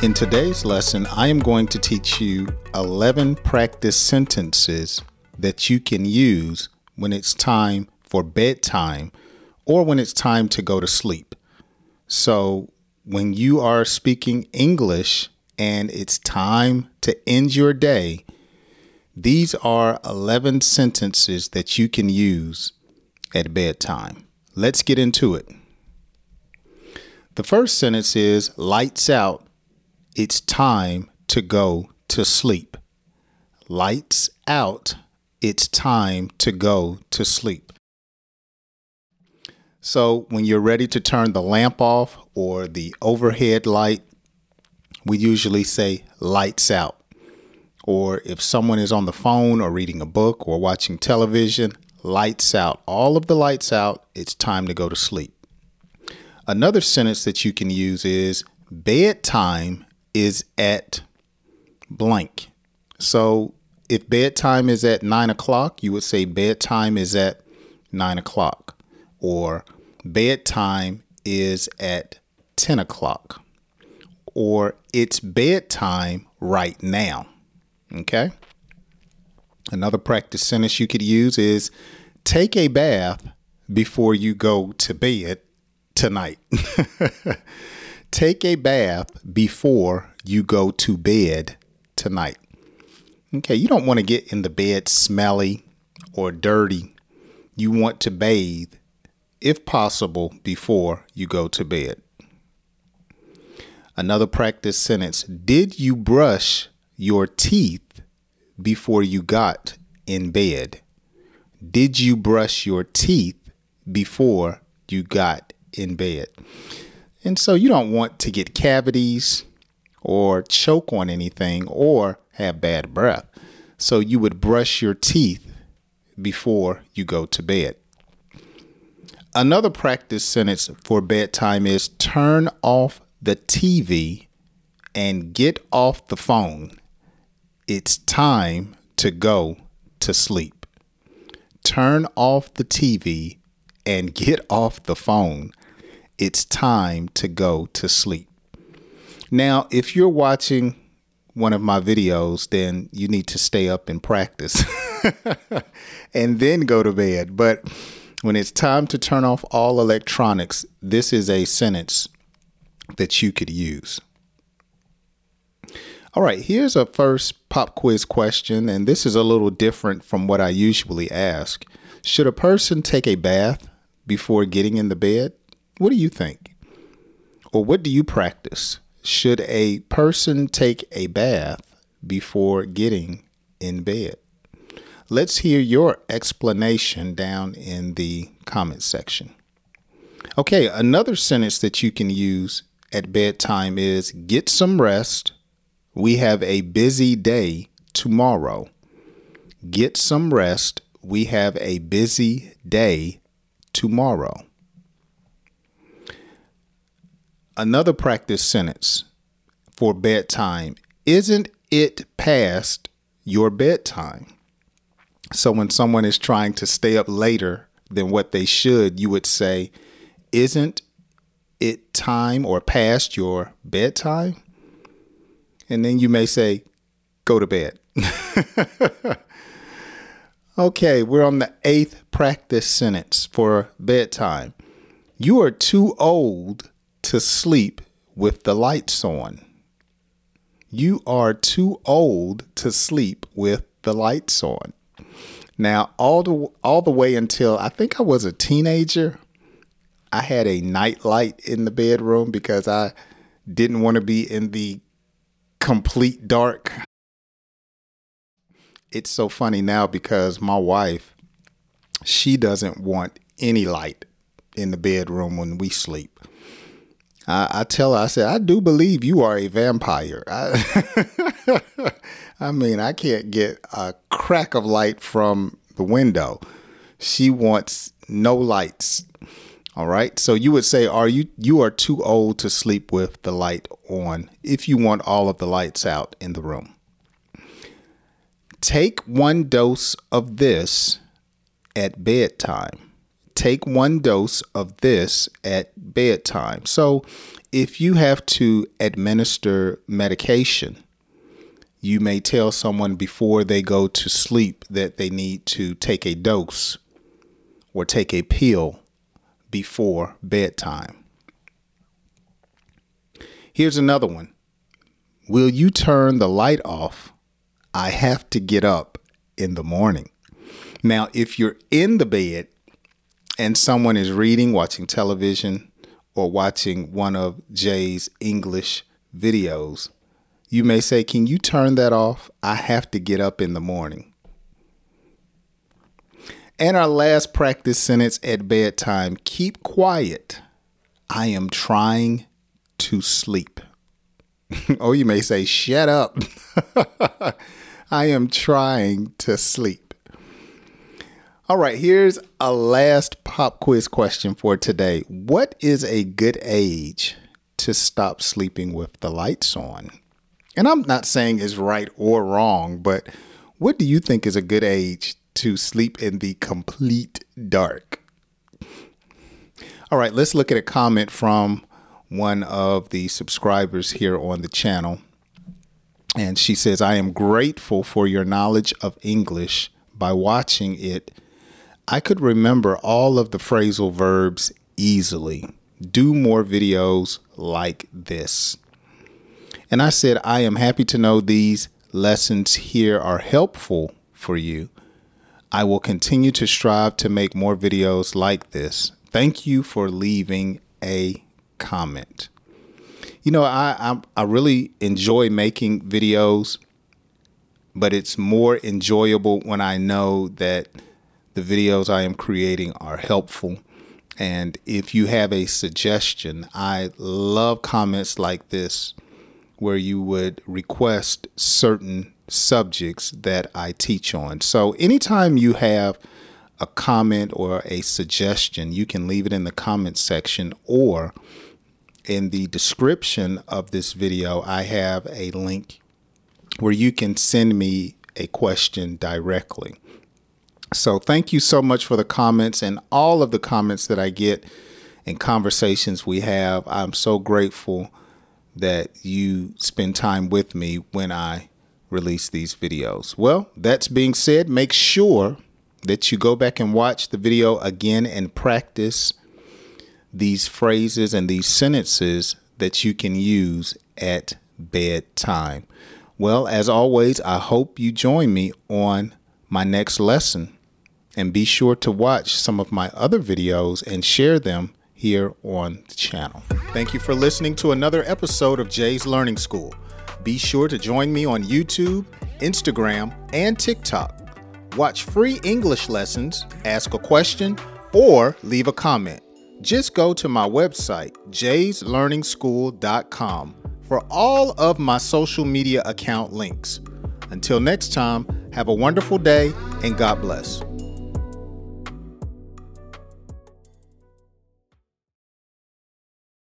In today's lesson, I am going to teach you 11 practice sentences that you can use when it's time for bedtime or when it's time to go to sleep. So, when you are speaking English and it's time to end your day, these are 11 sentences that you can use at bedtime. Let's get into it. The first sentence is lights out it's time to go to sleep. Lights out. It's time to go to sleep. So, when you're ready to turn the lamp off or the overhead light, we usually say lights out. Or if someone is on the phone or reading a book or watching television, lights out. All of the lights out, it's time to go to sleep. Another sentence that you can use is bedtime is at blank. So if bedtime is at nine o'clock, you would say bedtime is at nine o'clock, or bedtime is at 10 o'clock, or it's bedtime right now. Okay. Another practice sentence you could use is take a bath before you go to bed tonight. Take a bath before you go to bed tonight. Okay, you don't want to get in the bed smelly or dirty. You want to bathe, if possible, before you go to bed. Another practice sentence Did you brush your teeth before you got in bed? Did you brush your teeth before you got in bed? And so you don't want to get cavities or choke on anything or have bad breath. So you would brush your teeth before you go to bed. Another practice sentence for bedtime is turn off the TV and get off the phone. It's time to go to sleep. Turn off the TV and get off the phone it's time to go to sleep. Now, if you're watching one of my videos, then you need to stay up and practice and then go to bed. But when it's time to turn off all electronics, this is a sentence that you could use. All right, here's a first pop quiz question, and this is a little different from what I usually ask. Should a person take a bath before getting in the bed? What do you think? Or what do you practice? Should a person take a bath before getting in bed? Let's hear your explanation down in the comment section. Okay, another sentence that you can use at bedtime is get some rest. We have a busy day tomorrow. Get some rest. We have a busy day tomorrow. Another practice sentence for bedtime isn't it past your bedtime? So when someone is trying to stay up later than what they should, you would say, Isn't it time or past your bedtime? And then you may say, Go to bed. okay, we're on the eighth practice sentence for bedtime. You are too old to sleep with the lights on. You are too old to sleep with the lights on. Now, all the all the way until I think I was a teenager, I had a night light in the bedroom because I didn't want to be in the complete dark. It's so funny now because my wife, she doesn't want any light in the bedroom when we sleep. I, I tell her, I said, I do believe you are a vampire. I, I mean, I can't get a crack of light from the window. She wants no lights. All right. So you would say, are you you are too old to sleep with the light on if you want all of the lights out in the room. Take one dose of this at bedtime. Take one dose of this at bedtime. So, if you have to administer medication, you may tell someone before they go to sleep that they need to take a dose or take a pill before bedtime. Here's another one Will you turn the light off? I have to get up in the morning. Now, if you're in the bed and someone is reading, watching television, or watching one of Jay's English videos, you may say, Can you turn that off? I have to get up in the morning. And our last practice sentence at bedtime keep quiet. I am trying to sleep. or you may say, Shut up. I am trying to sleep. All right, here's a last pop quiz question for today. What is a good age to stop sleeping with the lights on? And I'm not saying it's right or wrong, but what do you think is a good age to sleep in the complete dark? All right, let's look at a comment from one of the subscribers here on the channel. And she says, I am grateful for your knowledge of English. By watching it, I could remember all of the phrasal verbs easily. Do more videos like this. And I said, I am happy to know these lessons here are helpful for you. I will continue to strive to make more videos like this. Thank you for leaving a comment. You know, I, I, I really enjoy making videos, but it's more enjoyable when I know that the videos I am creating are helpful. And if you have a suggestion, I love comments like this where you would request certain subjects that I teach on. So anytime you have a comment or a suggestion, you can leave it in the comment section or in the description of this video, I have a link where you can send me a question directly. So thank you so much for the comments and all of the comments that I get and conversations we have. I'm so grateful that you spend time with me when I release these videos. Well, that's being said, make sure that you go back and watch the video again and practice these phrases and these sentences that you can use at bedtime. Well, as always, I hope you join me on my next lesson. And be sure to watch some of my other videos and share them here on the channel. Thank you for listening to another episode of Jay's Learning School. Be sure to join me on YouTube, Instagram, and TikTok. Watch free English lessons, ask a question, or leave a comment. Just go to my website, jayslearningschool.com, for all of my social media account links. Until next time, have a wonderful day and God bless.